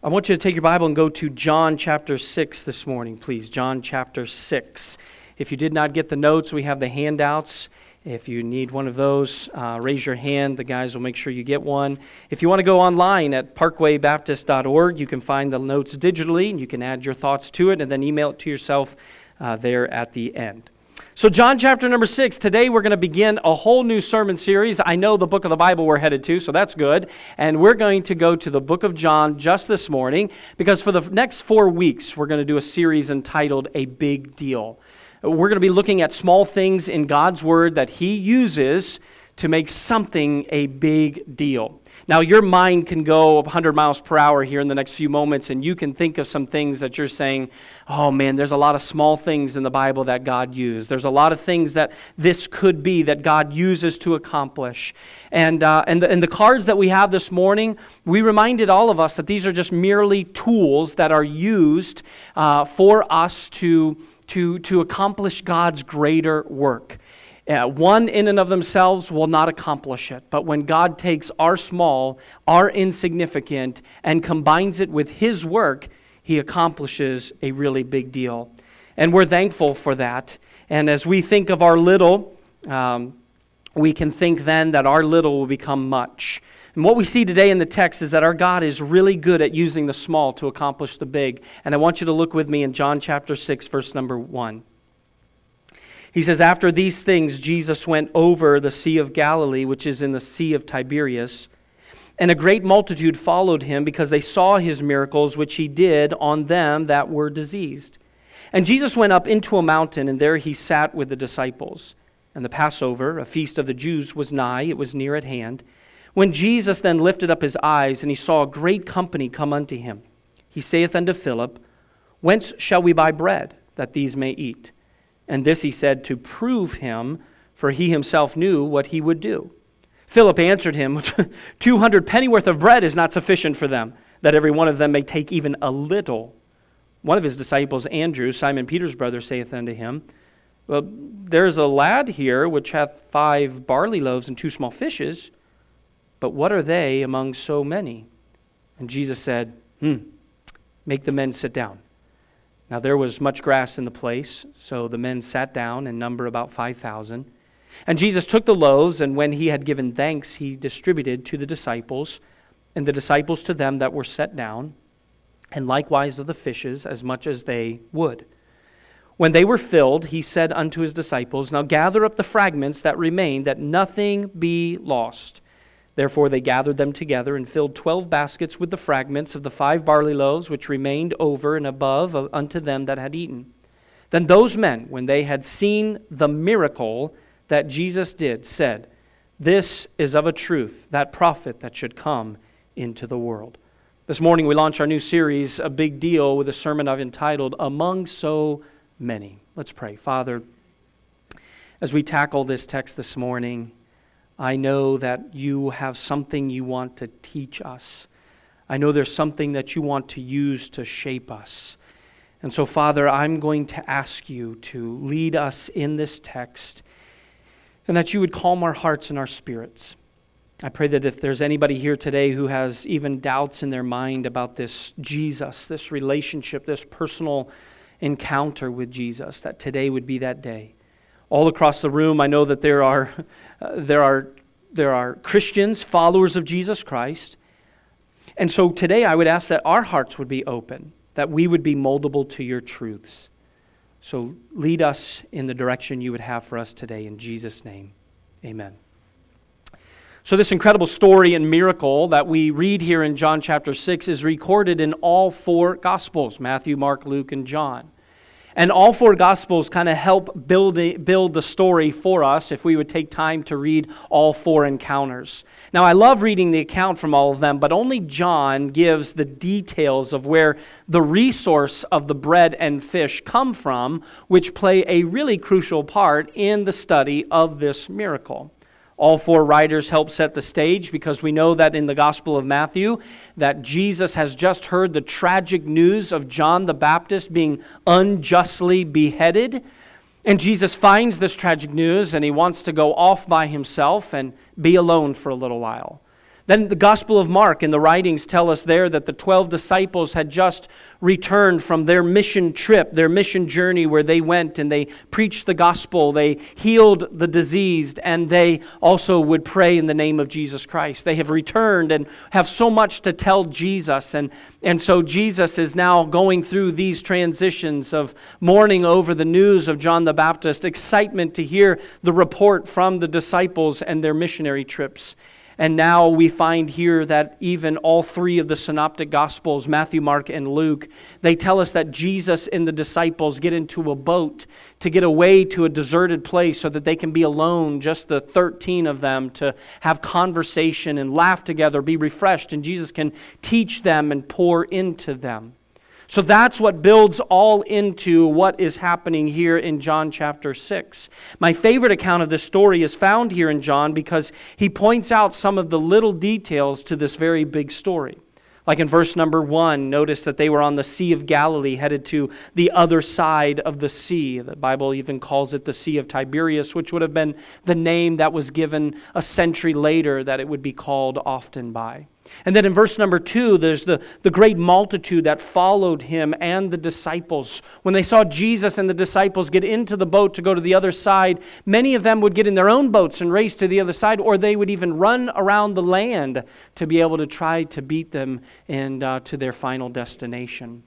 I want you to take your Bible and go to John chapter 6 this morning, please. John chapter 6. If you did not get the notes, we have the handouts. If you need one of those, uh, raise your hand. The guys will make sure you get one. If you want to go online at parkwaybaptist.org, you can find the notes digitally and you can add your thoughts to it and then email it to yourself uh, there at the end. So, John chapter number six, today we're going to begin a whole new sermon series. I know the book of the Bible we're headed to, so that's good. And we're going to go to the book of John just this morning because for the next four weeks, we're going to do a series entitled A Big Deal. We're going to be looking at small things in God's Word that He uses to make something a big deal. Now, your mind can go 100 miles per hour here in the next few moments, and you can think of some things that you're saying, oh man, there's a lot of small things in the Bible that God used. There's a lot of things that this could be that God uses to accomplish. And, uh, and, the, and the cards that we have this morning, we reminded all of us that these are just merely tools that are used uh, for us to, to, to accomplish God's greater work. Uh, one in and of themselves will not accomplish it. But when God takes our small, our insignificant, and combines it with His work, He accomplishes a really big deal. And we're thankful for that. And as we think of our little, um, we can think then that our little will become much. And what we see today in the text is that our God is really good at using the small to accomplish the big. And I want you to look with me in John chapter 6, verse number 1. He says, After these things, Jesus went over the Sea of Galilee, which is in the Sea of Tiberias. And a great multitude followed him because they saw his miracles, which he did on them that were diseased. And Jesus went up into a mountain, and there he sat with the disciples. And the Passover, a feast of the Jews, was nigh, it was near at hand. When Jesus then lifted up his eyes, and he saw a great company come unto him, he saith unto Philip, Whence shall we buy bread, that these may eat? And this he said to prove him, for he himself knew what he would do. Philip answered him, Two hundred pennyworth of bread is not sufficient for them, that every one of them may take even a little. One of his disciples, Andrew, Simon Peter's brother, saith unto him, Well, there's a lad here which hath five barley loaves and two small fishes, but what are they among so many? And Jesus said, Hmm, make the men sit down. Now there was much grass in the place, so the men sat down in number about 5,000. And Jesus took the loaves, and when he had given thanks, he distributed to the disciples, and the disciples to them that were set down, and likewise of the fishes, as much as they would. When they were filled, he said unto his disciples, Now gather up the fragments that remain, that nothing be lost. Therefore they gathered them together and filled twelve baskets with the fragments of the five barley loaves which remained over and above unto them that had eaten. Then those men, when they had seen the miracle that Jesus did, said, This is of a truth that prophet that should come into the world. This morning we launch our new series, A Big Deal, with a sermon I've entitled, Among So Many. Let's pray. Father, as we tackle this text this morning, I know that you have something you want to teach us. I know there's something that you want to use to shape us. And so, Father, I'm going to ask you to lead us in this text and that you would calm our hearts and our spirits. I pray that if there's anybody here today who has even doubts in their mind about this Jesus, this relationship, this personal encounter with Jesus, that today would be that day. All across the room, I know that there are uh, there, are, there are Christians, followers of Jesus Christ. And so today I would ask that our hearts would be open, that we would be moldable to your truths. So lead us in the direction you would have for us today. In Jesus' name, amen. So, this incredible story and miracle that we read here in John chapter 6 is recorded in all four Gospels Matthew, Mark, Luke, and John. And all four Gospels kind of help build, build the story for us if we would take time to read all four encounters. Now, I love reading the account from all of them, but only John gives the details of where the resource of the bread and fish come from, which play a really crucial part in the study of this miracle. All four writers help set the stage because we know that in the Gospel of Matthew that Jesus has just heard the tragic news of John the Baptist being unjustly beheaded. And Jesus finds this tragic news and he wants to go off by himself and be alone for a little while. Then the Gospel of Mark and the writings tell us there that the 12 disciples had just returned from their mission trip, their mission journey, where they went and they preached the gospel, they healed the diseased, and they also would pray in the name of Jesus Christ. They have returned and have so much to tell Jesus. And, and so Jesus is now going through these transitions of mourning over the news of John the Baptist, excitement to hear the report from the disciples and their missionary trips. And now we find here that even all three of the synoptic gospels, Matthew, Mark, and Luke, they tell us that Jesus and the disciples get into a boat to get away to a deserted place so that they can be alone, just the 13 of them, to have conversation and laugh together, be refreshed, and Jesus can teach them and pour into them. So that's what builds all into what is happening here in John chapter 6. My favorite account of this story is found here in John because he points out some of the little details to this very big story. Like in verse number one, notice that they were on the Sea of Galilee, headed to the other side of the sea. The Bible even calls it the Sea of Tiberias, which would have been the name that was given a century later that it would be called often by. And then in verse number two, there's the, the great multitude that followed him and the disciples. When they saw Jesus and the disciples get into the boat to go to the other side, many of them would get in their own boats and race to the other side, or they would even run around the land to be able to try to beat them and uh, to their final destination.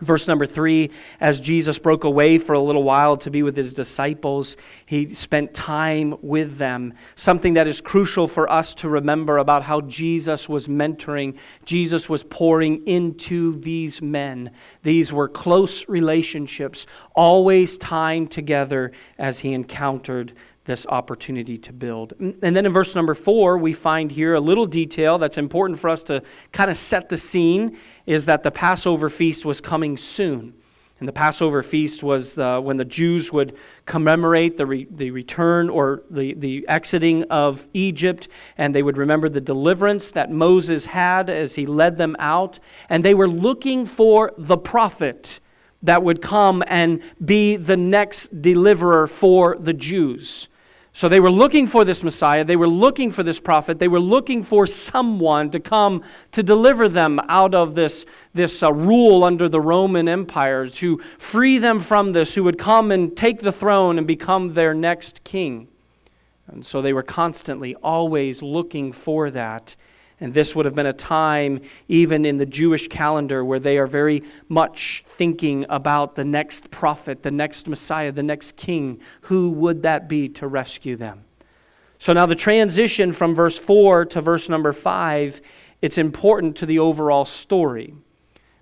Verse number three, as Jesus broke away for a little while to be with his disciples, he spent time with them. Something that is crucial for us to remember about how Jesus was mentoring, Jesus was pouring into these men. These were close relationships, always tying together as he encountered this opportunity to build. And then in verse number four, we find here a little detail that's important for us to kind of set the scene is that the Passover feast was coming soon. And the Passover feast was the, when the Jews would commemorate the, re, the return or the, the exiting of Egypt, and they would remember the deliverance that Moses had as he led them out. And they were looking for the prophet that would come and be the next deliverer for the Jews. So they were looking for this Messiah. They were looking for this prophet. They were looking for someone to come to deliver them out of this, this uh, rule under the Roman Empire, to free them from this, who would come and take the throne and become their next king. And so they were constantly, always looking for that. And this would have been a time, even in the Jewish calendar, where they are very much thinking about the next prophet, the next Messiah, the next king. Who would that be to rescue them? So now the transition from verse 4 to verse number 5, it's important to the overall story.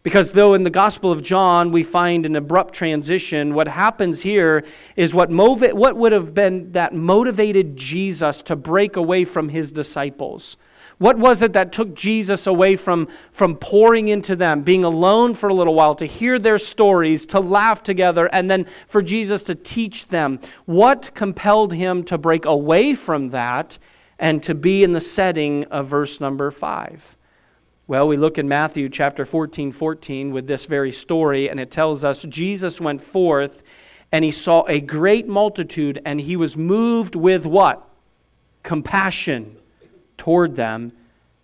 Because though in the Gospel of John we find an abrupt transition, what happens here is what, movi- what would have been that motivated Jesus to break away from his disciples what was it that took Jesus away from, from pouring into them, being alone for a little while, to hear their stories, to laugh together, and then for Jesus to teach them? What compelled him to break away from that and to be in the setting of verse number 5? Well, we look in Matthew chapter 14, 14 with this very story, and it tells us Jesus went forth and he saw a great multitude, and he was moved with what? Compassion toward them,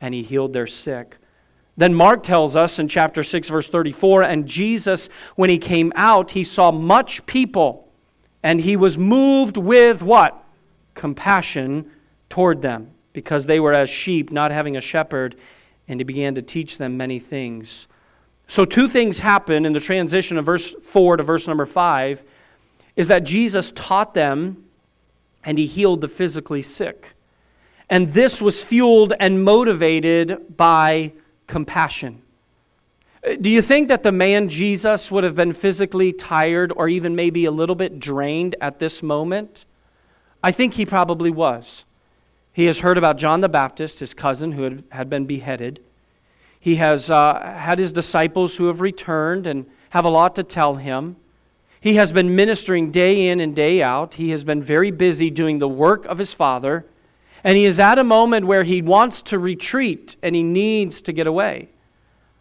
and he healed their sick. Then Mark tells us in chapter 6, verse 34 and Jesus, when he came out, he saw much people, and he was moved with what? Compassion toward them, because they were as sheep, not having a shepherd, and he began to teach them many things. So, two things happen in the transition of verse 4 to verse number 5 is that Jesus taught them and he healed the physically sick. And this was fueled and motivated by compassion. Uh, do you think that the man Jesus would have been physically tired or even maybe a little bit drained at this moment? I think he probably was. He has heard about John the Baptist, his cousin, who had, had been beheaded. He has uh, had his disciples who have returned and have a lot to tell him. He has been ministering day in and day out. He has been very busy doing the work of his Father. And he is at a moment where he wants to retreat and he needs to get away.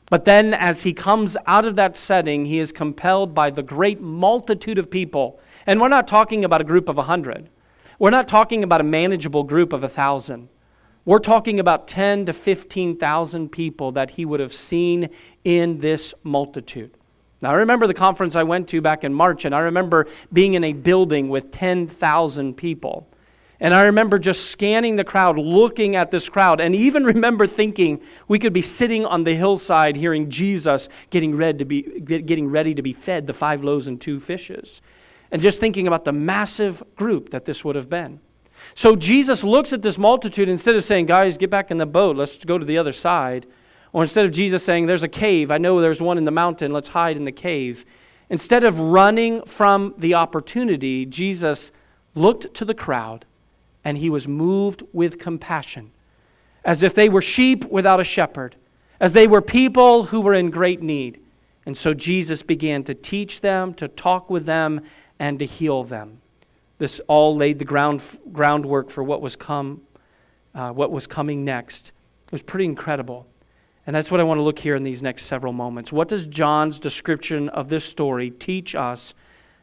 But then, as he comes out of that setting, he is compelled by the great multitude of people. And we're not talking about a group of a hundred, we're not talking about a manageable group of a thousand. We're talking about 10 to 15,000 people that he would have seen in this multitude. Now, I remember the conference I went to back in March, and I remember being in a building with 10,000 people. And I remember just scanning the crowd, looking at this crowd, and even remember thinking we could be sitting on the hillside hearing Jesus getting ready to be, getting ready to be fed the five loaves and two fishes. And just thinking about the massive group that this would have been. So Jesus looks at this multitude instead of saying, Guys, get back in the boat, let's go to the other side. Or instead of Jesus saying, There's a cave, I know there's one in the mountain, let's hide in the cave. Instead of running from the opportunity, Jesus looked to the crowd and he was moved with compassion, as if they were sheep without a shepherd, as they were people who were in great need. And so Jesus began to teach them, to talk with them, and to heal them. This all laid the ground, groundwork for what was, come, uh, what was coming next. It was pretty incredible. And that's what I want to look here in these next several moments. What does John's description of this story teach us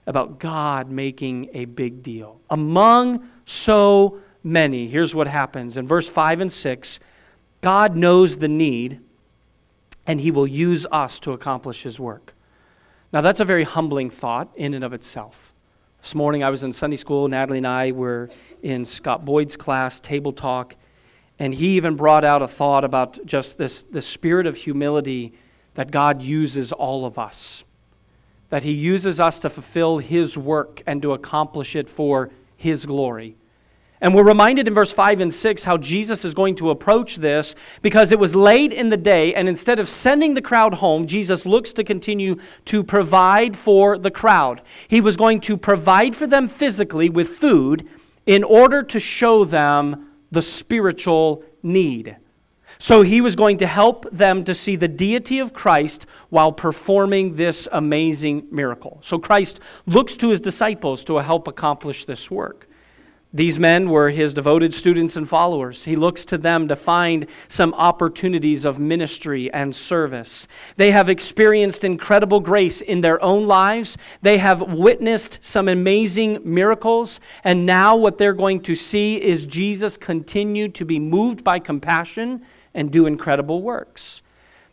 about God making a big deal? Among so many, here's what happens. In verse 5 and 6, God knows the need, and he will use us to accomplish his work. Now, that's a very humbling thought in and of itself. This morning I was in Sunday school. Natalie and I were in Scott Boyd's class, table talk, and he even brought out a thought about just this, this spirit of humility that God uses all of us. That he uses us to fulfill his work and to accomplish it for his glory. And we're reminded in verse 5 and 6 how Jesus is going to approach this because it was late in the day, and instead of sending the crowd home, Jesus looks to continue to provide for the crowd. He was going to provide for them physically with food in order to show them the spiritual need. So he was going to help them to see the deity of Christ while performing this amazing miracle. So Christ looks to his disciples to help accomplish this work. These men were his devoted students and followers. He looks to them to find some opportunities of ministry and service. They have experienced incredible grace in their own lives. They have witnessed some amazing miracles. And now, what they're going to see is Jesus continue to be moved by compassion and do incredible works.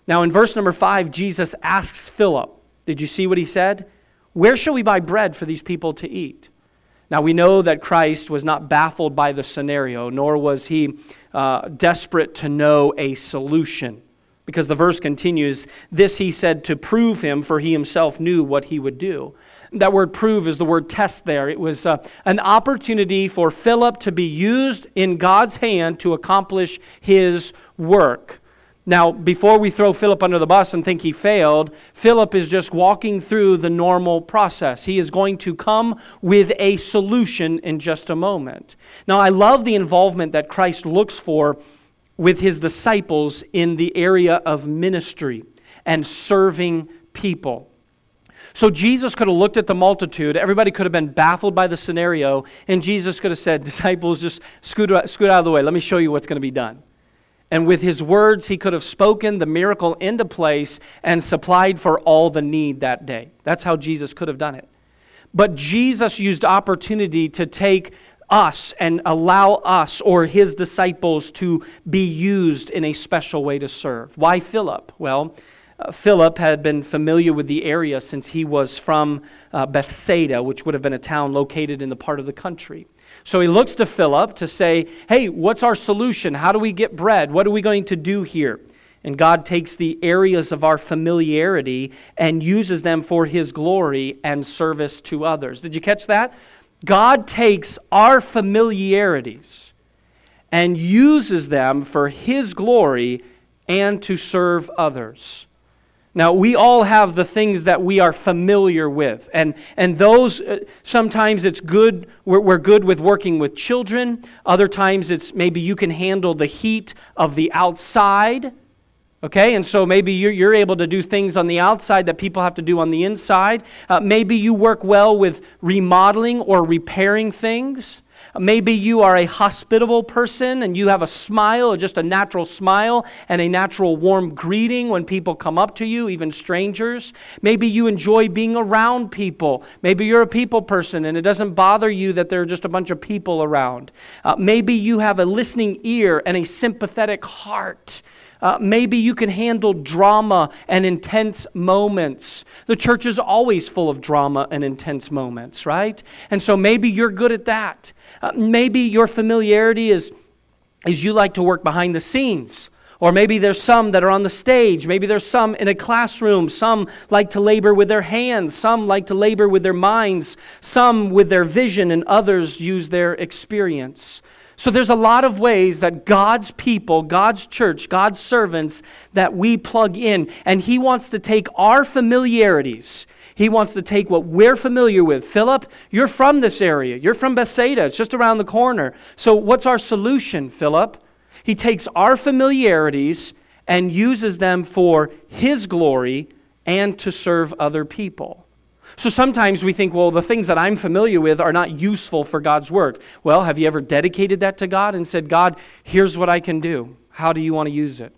Now, in verse number five, Jesus asks Philip, Did you see what he said? Where shall we buy bread for these people to eat? Now, we know that Christ was not baffled by the scenario, nor was he uh, desperate to know a solution. Because the verse continues, This he said to prove him, for he himself knew what he would do. That word prove is the word test there. It was uh, an opportunity for Philip to be used in God's hand to accomplish his work. Now, before we throw Philip under the bus and think he failed, Philip is just walking through the normal process. He is going to come with a solution in just a moment. Now, I love the involvement that Christ looks for with his disciples in the area of ministry and serving people. So Jesus could have looked at the multitude. Everybody could have been baffled by the scenario, and Jesus could have said, Disciples, just scoot, scoot out of the way. Let me show you what's going to be done. And with his words, he could have spoken the miracle into place and supplied for all the need that day. That's how Jesus could have done it. But Jesus used opportunity to take us and allow us or his disciples to be used in a special way to serve. Why Philip? Well, uh, Philip had been familiar with the area since he was from uh, Bethsaida, which would have been a town located in the part of the country. So he looks to Philip to say, Hey, what's our solution? How do we get bread? What are we going to do here? And God takes the areas of our familiarity and uses them for his glory and service to others. Did you catch that? God takes our familiarities and uses them for his glory and to serve others. Now, we all have the things that we are familiar with. And, and those, uh, sometimes it's good, we're, we're good with working with children. Other times it's maybe you can handle the heat of the outside. Okay, and so maybe you're, you're able to do things on the outside that people have to do on the inside. Uh, maybe you work well with remodeling or repairing things. Maybe you are a hospitable person and you have a smile, just a natural smile, and a natural warm greeting when people come up to you, even strangers. Maybe you enjoy being around people. Maybe you're a people person and it doesn't bother you that there are just a bunch of people around. Uh, maybe you have a listening ear and a sympathetic heart. Uh, maybe you can handle drama and intense moments. The church is always full of drama and intense moments, right? And so maybe you're good at that. Uh, maybe your familiarity is, is you like to work behind the scenes. Or maybe there's some that are on the stage. Maybe there's some in a classroom. Some like to labor with their hands. Some like to labor with their minds. Some with their vision, and others use their experience. So there's a lot of ways that God's people, God's church, God's servants that we plug in. And He wants to take our familiarities. He wants to take what we're familiar with. Philip, you're from this area. You're from Bethsaida. It's just around the corner. So what's our solution, Philip? He takes our familiarities and uses them for His glory and to serve other people. So sometimes we think, well, the things that I'm familiar with are not useful for God's work. Well, have you ever dedicated that to God and said, God, here's what I can do? How do you want to use it?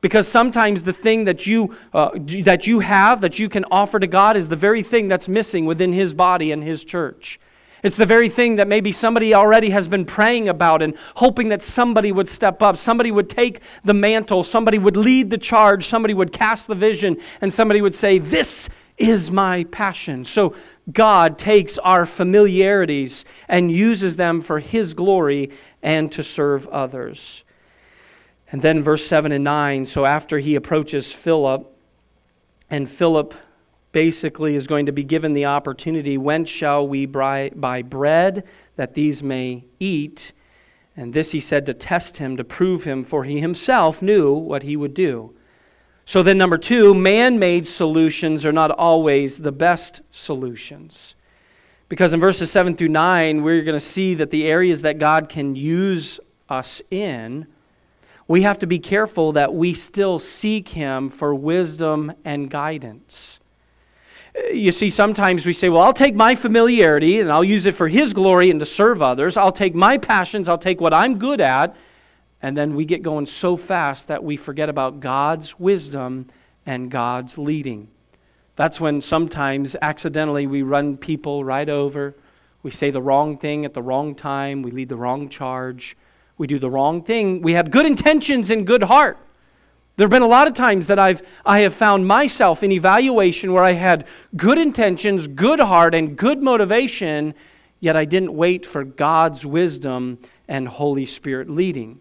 Because sometimes the thing that you, uh, that you have, that you can offer to God, is the very thing that's missing within His body and His church. It's the very thing that maybe somebody already has been praying about and hoping that somebody would step up, somebody would take the mantle, somebody would lead the charge, somebody would cast the vision, and somebody would say, This is my passion. So God takes our familiarities and uses them for His glory and to serve others. And then verse 7 and 9 so after he approaches Philip, and Philip basically is going to be given the opportunity when shall we buy bread that these may eat? And this he said to test him, to prove him, for he himself knew what he would do. So then, number two, man made solutions are not always the best solutions. Because in verses 7 through 9, we're going to see that the areas that God can use us in, we have to be careful that we still seek Him for wisdom and guidance. Eh, you see, sometimes we say, well, I'll take my familiarity and I'll use it for His glory and to serve others. I'll take my passions, I'll take what I'm good at, and then we get going so fast that we forget about God's wisdom and God's leading. That's when sometimes accidentally we run people right over. We say the wrong thing at the wrong time. We lead the wrong charge. We do the wrong thing. We had good intentions and good heart. There have been a lot of times that I've, I have found myself in evaluation where I had good intentions, good heart, and good motivation, yet I didn't wait for God's wisdom and Holy Spirit leading.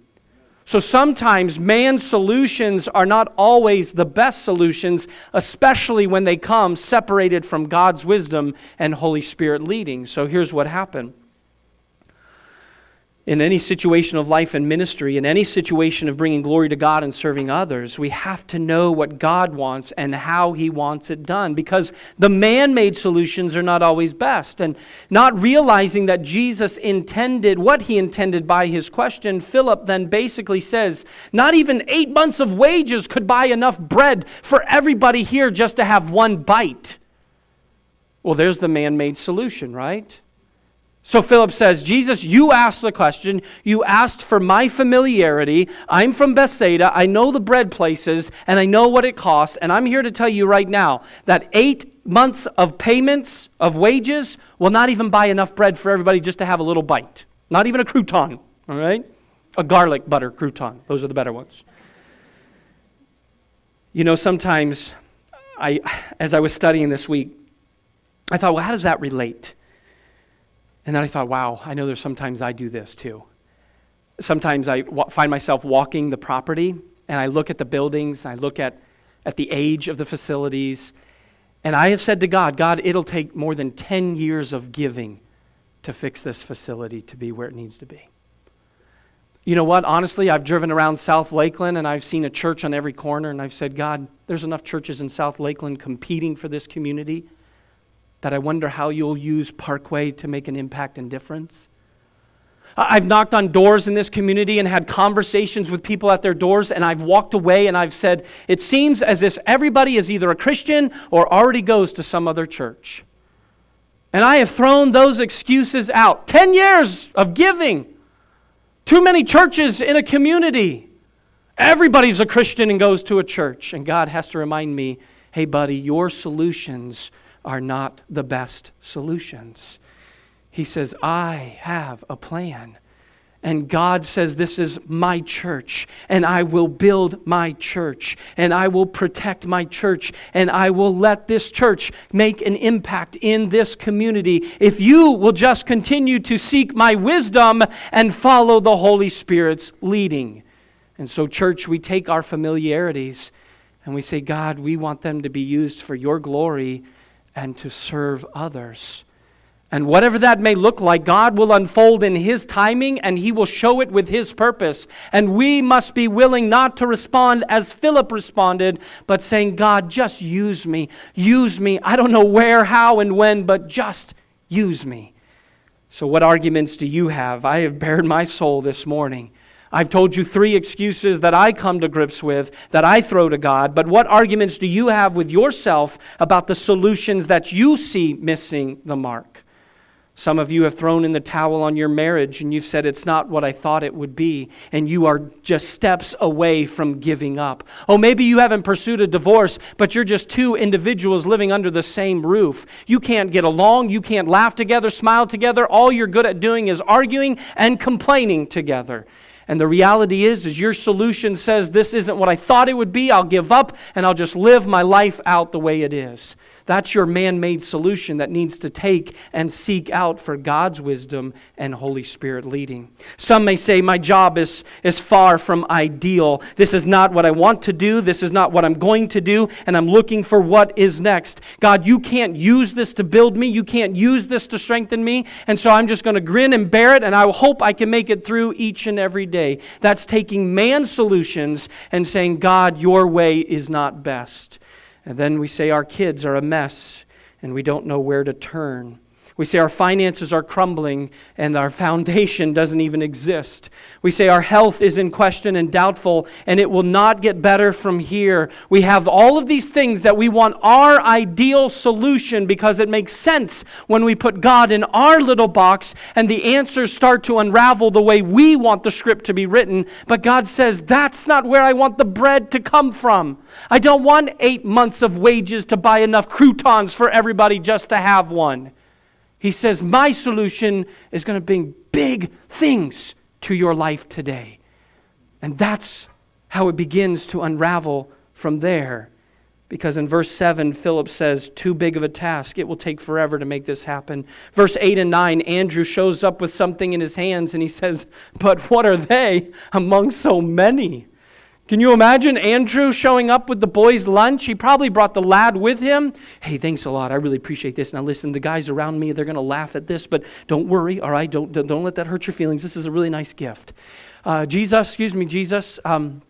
So sometimes man's solutions are not always the best solutions, especially when they come separated from God's wisdom and Holy Spirit leading. So here's what happened in any situation of life and ministry, in any situation of bringing glory to God and serving others, we have to know what God wants and how He wants it done because the man made solutions are not always best. And not realizing that Jesus intended what He intended by His question, Philip then basically says, Not even eight months of wages could buy enough bread for everybody here just to have one bite. Well, there's the man made solution, right? So Philip says, Jesus, you asked the question. You asked for my familiarity. I'm from Bethsaida. I know the bread places, and I know what it costs. And I'm here to tell you right now that eight months of payments of wages will not even buy enough bread for everybody just to have a little bite. Not even a crouton, all right? A garlic butter crouton. Those are the better ones. You know, sometimes I, as I was studying this week, I thought, well, how does that relate? And then I thought, wow, I know there's sometimes I do this too. Sometimes I w- find myself walking the property and I look at the buildings, I look at, at the age of the facilities, and I have said to God, God, it'll take more than 10 years of giving to fix this facility to be where it needs to be. You know what? Honestly, I've driven around South Lakeland and I've seen a church on every corner, and I've said, God, there's enough churches in South Lakeland competing for this community that I wonder how you'll use Parkway to make an impact and difference. I've knocked on doors in this community and had conversations with people at their doors, and I've walked away and I've said, It seems as if everybody is either a Christian or already goes to some other church. And I have thrown those excuses out. 10 years of giving. Too many churches in a community. Everybody's a Christian and goes to a church. And God has to remind me hey, buddy, your solutions are not the best solutions. He says, I have a plan. And God says, This is my church, and I will build my church, and I will protect my church, and I will let this church make an impact in this community if you will just continue to seek my wisdom and follow the Holy Spirit's leading. And so, church, we take our familiarities and we say, God, we want them to be used for your glory and to serve others. And whatever that may look like, God will unfold in His timing and He will show it with His purpose. And we must be willing not to respond as Philip responded, but saying, God, just use me. Use me. I don't know where, how, and when, but just use me. So, what arguments do you have? I have bared my soul this morning. I've told you three excuses that I come to grips with, that I throw to God, but what arguments do you have with yourself about the solutions that you see missing the mark? Some of you have thrown in the towel on your marriage and you've said, It's not what I thought it would be. And you are just steps away from giving up. Oh, maybe you haven't pursued a divorce, but you're just two individuals living under the same roof. You can't get along. You can't laugh together, smile together. All you're good at doing is arguing and complaining together. And the reality is, is your solution says, This isn't what I thought it would be. I'll give up and I'll just live my life out the way it is. That's your man made solution that needs to take and seek out for God's wisdom and Holy Spirit leading. Some may say, My job is, is far from ideal. This is not what I want to do. This is not what I'm going to do. And I'm looking for what is next. God, you can't use this to build me. You can't use this to strengthen me. And so I'm just going to grin and bear it. And I hope I can make it through each and every day. That's taking man's solutions and saying, God, your way is not best. And then we say our kids are a mess and we don't know where to turn. We say our finances are crumbling and our foundation doesn't even exist. We say our health is in question and doubtful and it will not get better from here. We have all of these things that we want our ideal solution because it makes sense when we put God in our little box and the answers start to unravel the way we want the script to be written. But God says, that's not where I want the bread to come from. I don't want eight months of wages to buy enough croutons for everybody just to have one. He says, My solution is going to bring big things to your life today. And that's how it begins to unravel from there. Because in verse 7, Philip says, Too big of a task. It will take forever to make this happen. Verse 8 and 9, Andrew shows up with something in his hands and he says, But what are they among so many? Can you imagine Andrew showing up with the boys' lunch? He probably brought the lad with him. Hey, thanks a lot. I really appreciate this. Now, listen, the guys around me, they're going to laugh at this, but don't worry, all right? Don't, don't let that hurt your feelings. This is a really nice gift. Uh, Jesus, excuse me, Jesus, um,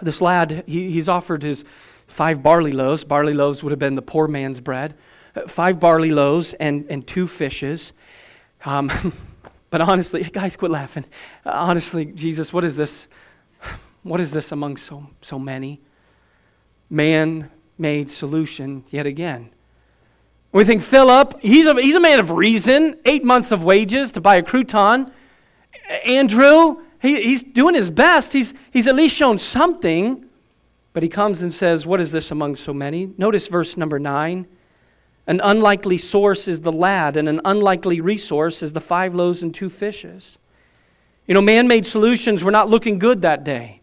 this lad, he, he's offered his five barley loaves. Barley loaves would have been the poor man's bread. Uh, five barley loaves and, and two fishes. Um, but honestly, guys, quit laughing. Uh, honestly, Jesus, what is this? What is this among so, so many? Man made solution yet again. We think Philip, he's a, he's a man of reason, eight months of wages to buy a crouton. Andrew, he, he's doing his best. He's, he's at least shown something. But he comes and says, What is this among so many? Notice verse number nine. An unlikely source is the lad, and an unlikely resource is the five loaves and two fishes. You know, man made solutions were not looking good that day.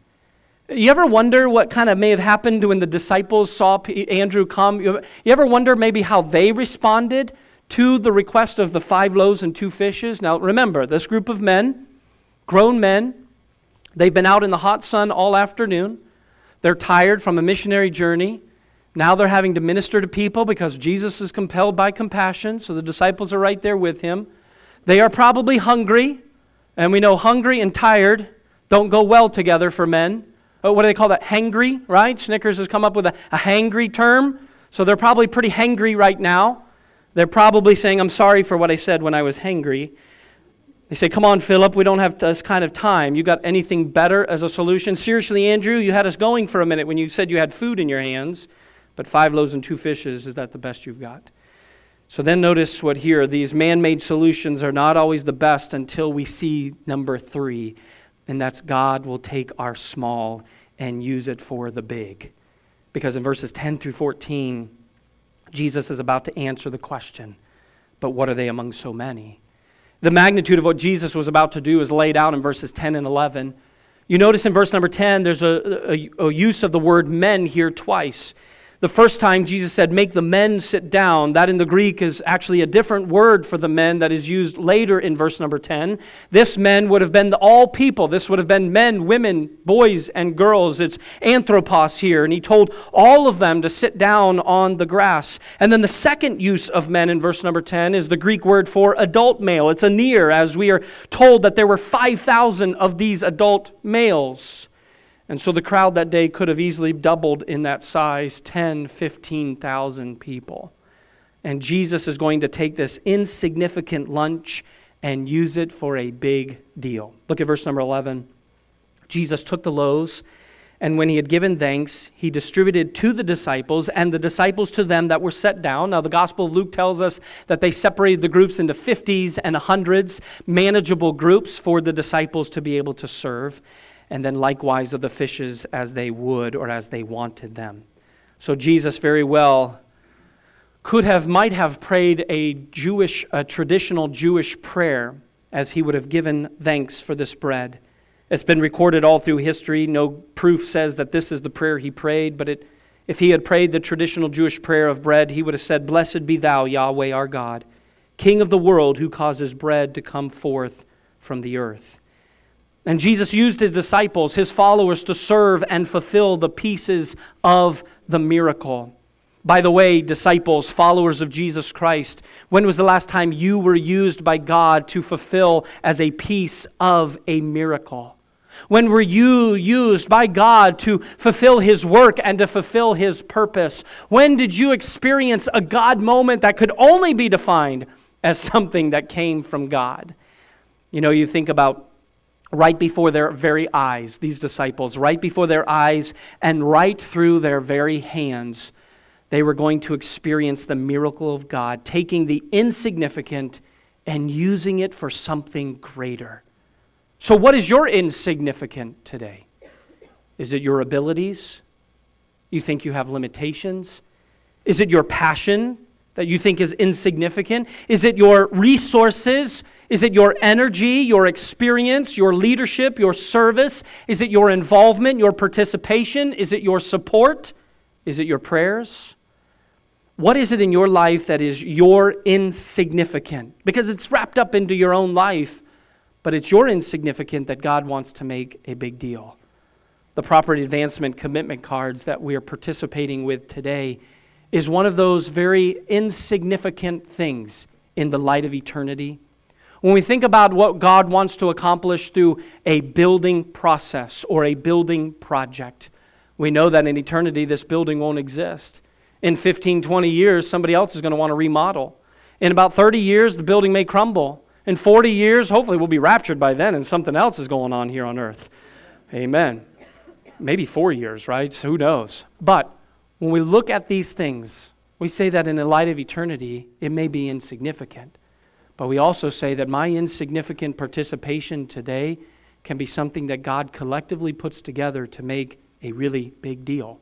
You ever wonder what kind of may have happened when the disciples saw Andrew come? You ever wonder maybe how they responded to the request of the five loaves and two fishes? Now, remember, this group of men, grown men, they've been out in the hot sun all afternoon. They're tired from a missionary journey. Now they're having to minister to people because Jesus is compelled by compassion, so the disciples are right there with him. They are probably hungry, and we know hungry and tired don't go well together for men. Oh, what do they call that? Hangry, right? Snickers has come up with a, a hangry term. So they're probably pretty hangry right now. They're probably saying, I'm sorry for what I said when I was hangry. They say, Come on, Philip, we don't have this kind of time. You got anything better as a solution? Seriously, Andrew, you had us going for a minute when you said you had food in your hands, but five loaves and two fishes, is that the best you've got? So then notice what here these man made solutions are not always the best until we see number three, and that's God will take our small and use it for the big. Because in verses 10 through 14, Jesus is about to answer the question, but what are they among so many? The magnitude of what Jesus was about to do is laid out in verses 10 and 11. You notice in verse number 10, there's a, a, a use of the word men here twice. The first time Jesus said, Make the men sit down, that in the Greek is actually a different word for the men that is used later in verse number 10. This men would have been all people. This would have been men, women, boys, and girls. It's anthropos here. And he told all of them to sit down on the grass. And then the second use of men in verse number 10 is the Greek word for adult male. It's aner, as we are told that there were 5,000 of these adult males. And so the crowd that day could have easily doubled in that size 10, 15,000 people. And Jesus is going to take this insignificant lunch and use it for a big deal. Look at verse number 11. Jesus took the loaves, and when he had given thanks, he distributed to the disciples, and the disciples to them that were set down. Now, the Gospel of Luke tells us that they separated the groups into 50s and 100s, manageable groups for the disciples to be able to serve and then likewise of the fishes as they would or as they wanted them. So Jesus very well could have, might have prayed a Jewish, a traditional Jewish prayer as he would have given thanks for this bread. It's been recorded all through history. No proof says that this is the prayer he prayed, but it, if he had prayed the traditional Jewish prayer of bread, he would have said, Blessed be thou, Yahweh our God, King of the world, who causes bread to come forth from the earth. And Jesus used his disciples, his followers, to serve and fulfill the pieces of the miracle. By the way, disciples, followers of Jesus Christ, when was the last time you were used by God to fulfill as a piece of a miracle? When were you used by God to fulfill His work and to fulfill His purpose? When did you experience a God moment that could only be defined as something that came from God? You know, you think about right before their very eyes, these disciples, right before their eyes and right through their very hands, they were going to experience the miracle of God, taking the insignificant and using it for something greater. So, what is your insignificant today? Is it your abilities? You think you have limitations? Is it your passion that you think is insignificant? Is it your resources? Is it your energy, your experience, your leadership, your service? Is it your involvement, your participation? Is it your support? Is it your prayers? What is it in your life that is your insignificant? Because it's wrapped up into your own life, but it's your insignificant that God wants to make a big deal. The property advancement commitment cards that we are participating with today is one of those very insignificant things in the light of eternity when we think about what God wants to accomplish through a building process or a building project, we know that in eternity this building won't exist. In 15, 20 years, somebody else is going to want to remodel. In about 30 years, the building may crumble. In 40 years, hopefully we'll be raptured by then and something else is going on here on earth. Amen. Maybe four years, right? So who knows? But when we look at these things, we say that in the light of eternity, it may be insignificant. But we also say that my insignificant participation today can be something that God collectively puts together to make a really big deal.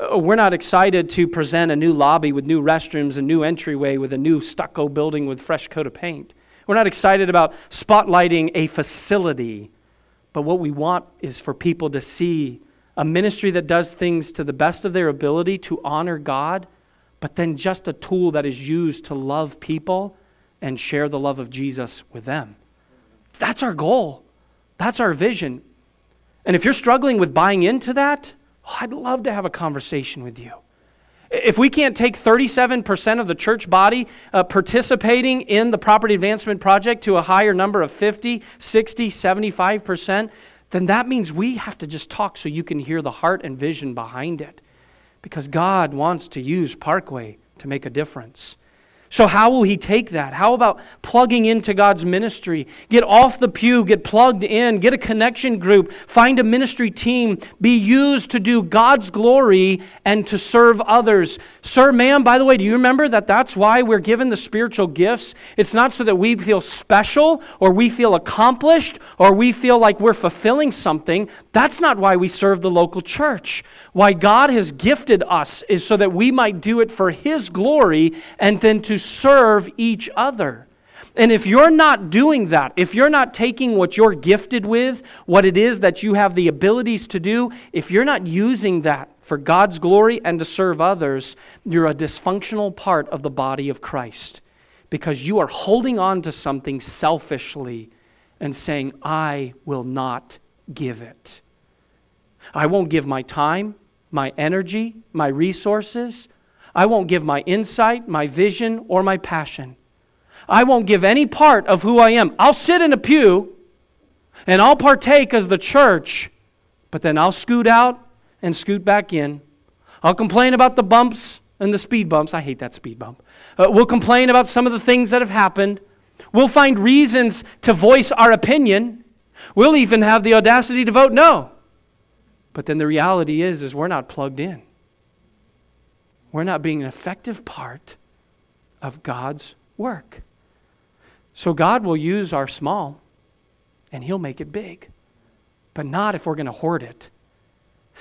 Uh, we're not excited to present a new lobby with new restrooms, a new entryway with a new stucco building with fresh coat of paint. We're not excited about spotlighting a facility. But what we want is for people to see a ministry that does things to the best of their ability to honor God, but then just a tool that is used to love people and share the love of Jesus with them. That's our goal. That's our vision. And if you're struggling with buying into that, oh, I'd love to have a conversation with you. If we can't take 37% of the church body uh, participating in the property advancement project to a higher number of 50, 60, 75%, then that means we have to just talk so you can hear the heart and vision behind it. Because God wants to use Parkway to make a difference. So, how will he take that? How about plugging into God's ministry? Get off the pew, get plugged in, get a connection group, find a ministry team, be used to do God's glory and to serve others. Sir, ma'am, by the way, do you remember that that's why we're given the spiritual gifts? It's not so that we feel special or we feel accomplished or we feel like we're fulfilling something. That's not why we serve the local church. Why God has gifted us is so that we might do it for His glory and then to serve each other. And if you're not doing that, if you're not taking what you're gifted with, what it is that you have the abilities to do, if you're not using that for God's glory and to serve others, you're a dysfunctional part of the body of Christ because you are holding on to something selfishly and saying, I will not give it. I won't give my time, my energy, my resources. I won't give my insight, my vision, or my passion. I won't give any part of who I am. I'll sit in a pew and I'll partake as the church, but then I'll scoot out and scoot back in. I'll complain about the bumps and the speed bumps. I hate that speed bump. Uh, we'll complain about some of the things that have happened. We'll find reasons to voice our opinion. We'll even have the audacity to vote no. But then the reality is is we're not plugged in. We're not being an effective part of God's work. So God will use our small and he'll make it big. But not if we're going to hoard it.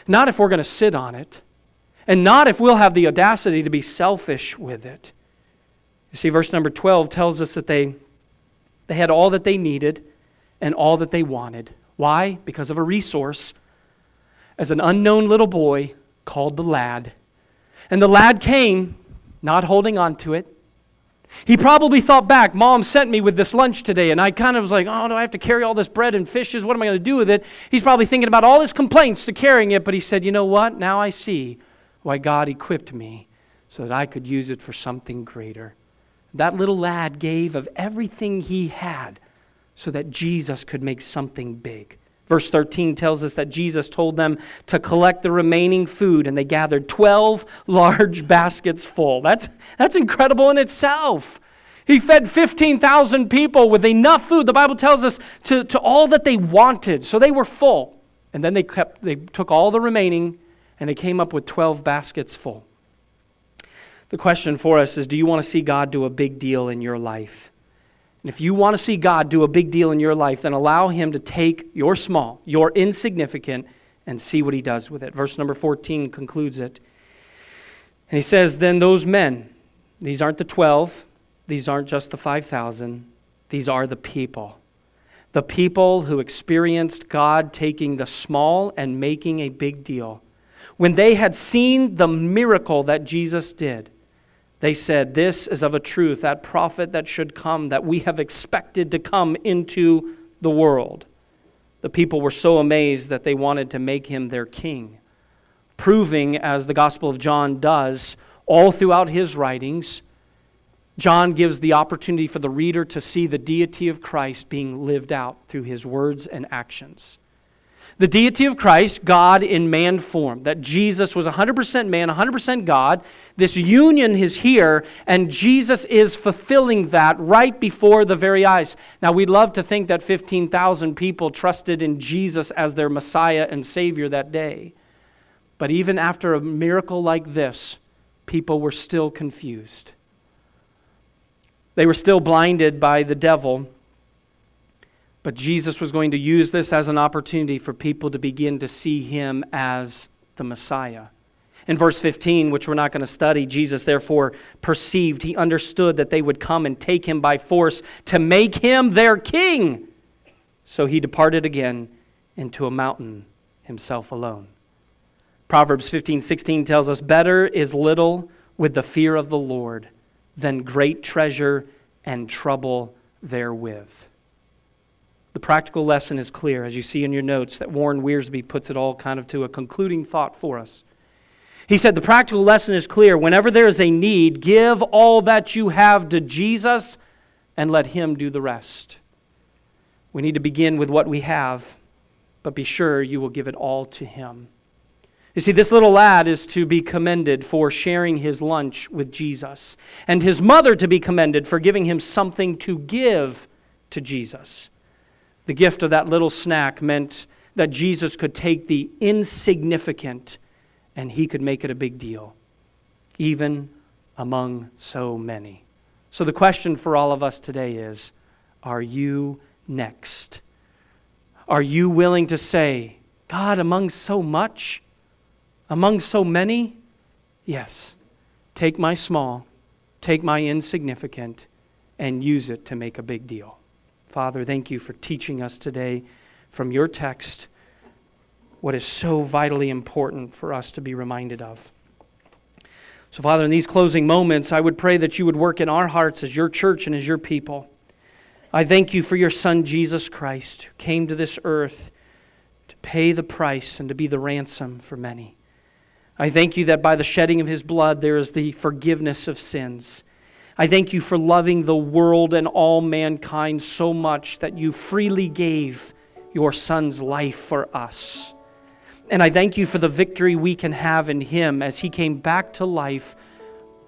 Not if we're going to sit on it. And not if we'll have the audacity to be selfish with it. You see, verse number 12 tells us that they, they had all that they needed and all that they wanted. Why? Because of a resource. As an unknown little boy called the lad and the lad came, not holding on to it. He probably thought back, Mom sent me with this lunch today, and I kind of was like, oh, do I have to carry all this bread and fishes? What am I going to do with it? He's probably thinking about all his complaints to carrying it, but he said, you know what? Now I see why God equipped me so that I could use it for something greater. That little lad gave of everything he had so that Jesus could make something big. Verse 13 tells us that Jesus told them to collect the remaining food, and they gathered 12 large baskets full. That's, that's incredible in itself. He fed 15,000 people with enough food, the Bible tells us, to, to all that they wanted. So they were full. And then they, kept, they took all the remaining and they came up with 12 baskets full. The question for us is do you want to see God do a big deal in your life? And if you want to see God do a big deal in your life, then allow Him to take your small, your insignificant, and see what He does with it. Verse number 14 concludes it. And He says, Then those men, these aren't the 12, these aren't just the 5,000, these are the people. The people who experienced God taking the small and making a big deal. When they had seen the miracle that Jesus did, they said, This is of a truth, that prophet that should come, that we have expected to come into the world. The people were so amazed that they wanted to make him their king, proving, as the Gospel of John does, all throughout his writings, John gives the opportunity for the reader to see the deity of Christ being lived out through his words and actions the deity of Christ, God in man form, that Jesus was 100% man, 100% God. This union is here, and Jesus is fulfilling that right before the very eyes. Now, we'd love to think that 15,000 people trusted in Jesus as their Messiah and Savior that day. But even after a miracle like this, people were still confused. They were still blinded by the devil but Jesus was going to use this as an opportunity for people to begin to see him as the Messiah. In verse 15, which we're not going to study, Jesus therefore perceived, he understood that they would come and take him by force to make him their king. So he departed again into a mountain himself alone. Proverbs 15, 16 tells us, Better is little with the fear of the Lord than great treasure and trouble therewith. The practical lesson is clear, as you see in your notes, that Warren Wiersbe puts it all kind of to a concluding thought for us. He said, The practical lesson is clear. Whenever there is a need, give all that you have to Jesus and let Him do the rest. We need to begin with what we have, but be sure you will give it all to Him. You see, this little lad is to be commended for sharing his lunch with Jesus, and his mother to be commended for giving him something to give to Jesus. The gift of that little snack meant that Jesus could take the insignificant and he could make it a big deal, even among so many. So, the question for all of us today is Are you next? Are you willing to say, God, among so much, among so many, yes, take my small, take my insignificant, and use it to make a big deal? Father, thank you for teaching us today from your text what is so vitally important for us to be reminded of. So, Father, in these closing moments, I would pray that you would work in our hearts as your church and as your people. I thank you for your Son, Jesus Christ, who came to this earth to pay the price and to be the ransom for many. I thank you that by the shedding of his blood there is the forgiveness of sins. I thank you for loving the world and all mankind so much that you freely gave your Son's life for us. And I thank you for the victory we can have in him as he came back to life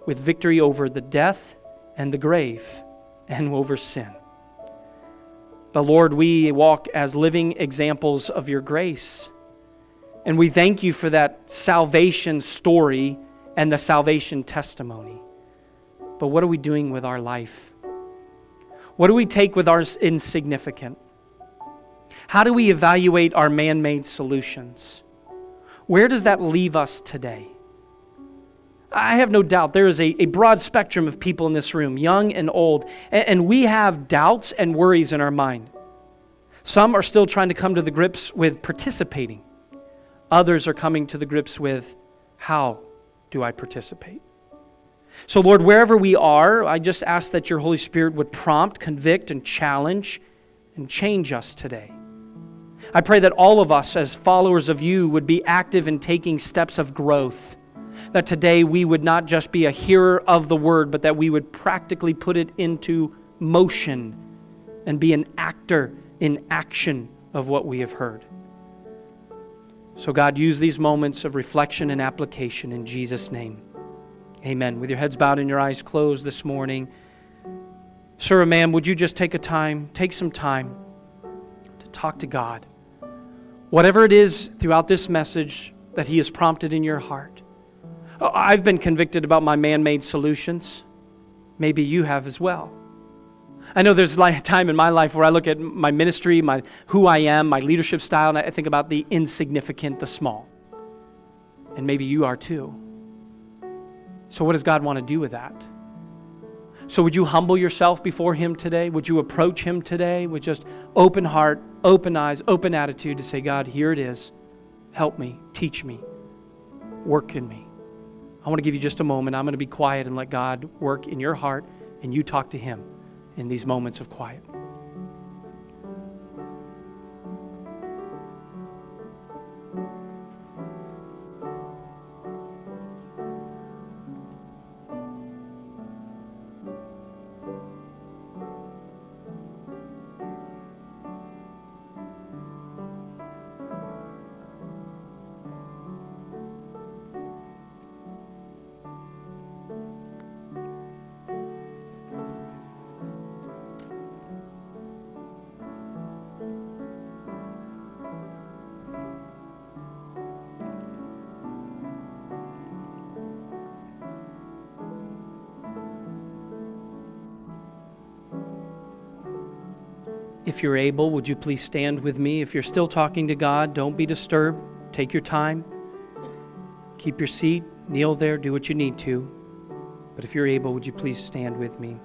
with victory over the death and the grave and over sin. But Lord, we walk as living examples of your grace. And we thank you for that salvation story and the salvation testimony. But what are we doing with our life? What do we take with our insignificant? How do we evaluate our man made solutions? Where does that leave us today? I have no doubt there is a, a broad spectrum of people in this room, young and old, and, and we have doubts and worries in our mind. Some are still trying to come to the grips with participating, others are coming to the grips with how do I participate? So, Lord, wherever we are, I just ask that your Holy Spirit would prompt, convict, and challenge and change us today. I pray that all of us, as followers of you, would be active in taking steps of growth. That today we would not just be a hearer of the word, but that we would practically put it into motion and be an actor in action of what we have heard. So, God, use these moments of reflection and application in Jesus' name. Amen. With your heads bowed and your eyes closed this morning, sir or ma'am, would you just take a time, take some time to talk to God? Whatever it is throughout this message that He has prompted in your heart. Oh, I've been convicted about my man made solutions. Maybe you have as well. I know there's a time in my life where I look at my ministry, my, who I am, my leadership style, and I think about the insignificant, the small. And maybe you are too. So, what does God want to do with that? So, would you humble yourself before Him today? Would you approach Him today with just open heart, open eyes, open attitude to say, God, here it is. Help me, teach me, work in me. I want to give you just a moment. I'm going to be quiet and let God work in your heart and you talk to Him in these moments of quiet. If you're able, would you please stand with me? If you're still talking to God, don't be disturbed. Take your time. Keep your seat. Kneel there. Do what you need to. But if you're able, would you please stand with me?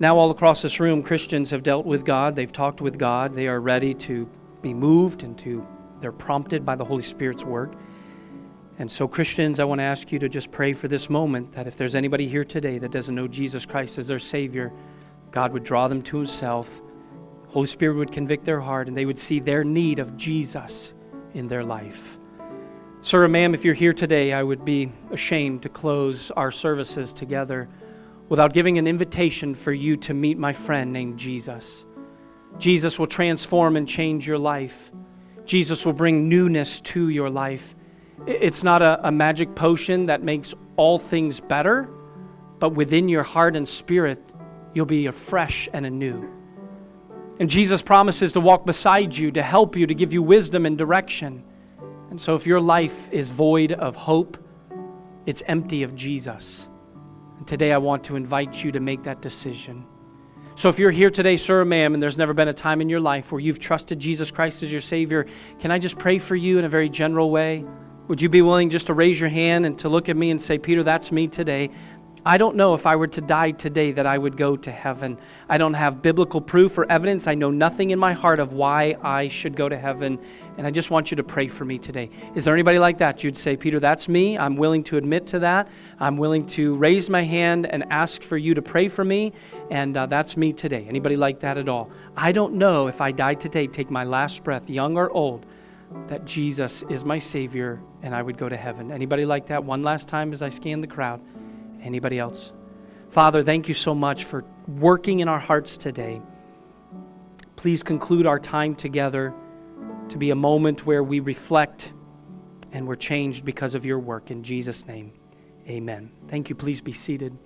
Now, all across this room, Christians have dealt with God. They've talked with God. They are ready to be moved and to, they're prompted by the Holy Spirit's work. And so, Christians, I want to ask you to just pray for this moment that if there's anybody here today that doesn't know Jesus Christ as their Savior, God would draw them to Himself. Holy Spirit would convict their heart, and they would see their need of Jesus in their life. Sir or ma'am, if you're here today, I would be ashamed to close our services together without giving an invitation for you to meet my friend named Jesus. Jesus will transform and change your life. Jesus will bring newness to your life. It's not a, a magic potion that makes all things better, but within your heart and spirit, you'll be afresh and anew. And Jesus promises to walk beside you, to help you, to give you wisdom and direction. And so, if your life is void of hope, it's empty of Jesus. And today, I want to invite you to make that decision. So, if you're here today, sir or ma'am, and there's never been a time in your life where you've trusted Jesus Christ as your Savior, can I just pray for you in a very general way? Would you be willing just to raise your hand and to look at me and say, Peter, that's me today? I don't know if I were to die today that I would go to heaven. I don't have biblical proof or evidence. I know nothing in my heart of why I should go to heaven. And I just want you to pray for me today. Is there anybody like that? You'd say, Peter, that's me. I'm willing to admit to that. I'm willing to raise my hand and ask for you to pray for me. And uh, that's me today. Anybody like that at all? I don't know if I die today, take my last breath, young or old, that Jesus is my Savior and I would go to heaven. Anybody like that? One last time as I scan the crowd. Anybody else? Father, thank you so much for working in our hearts today. Please conclude our time together to be a moment where we reflect and we're changed because of your work. In Jesus' name, amen. Thank you. Please be seated.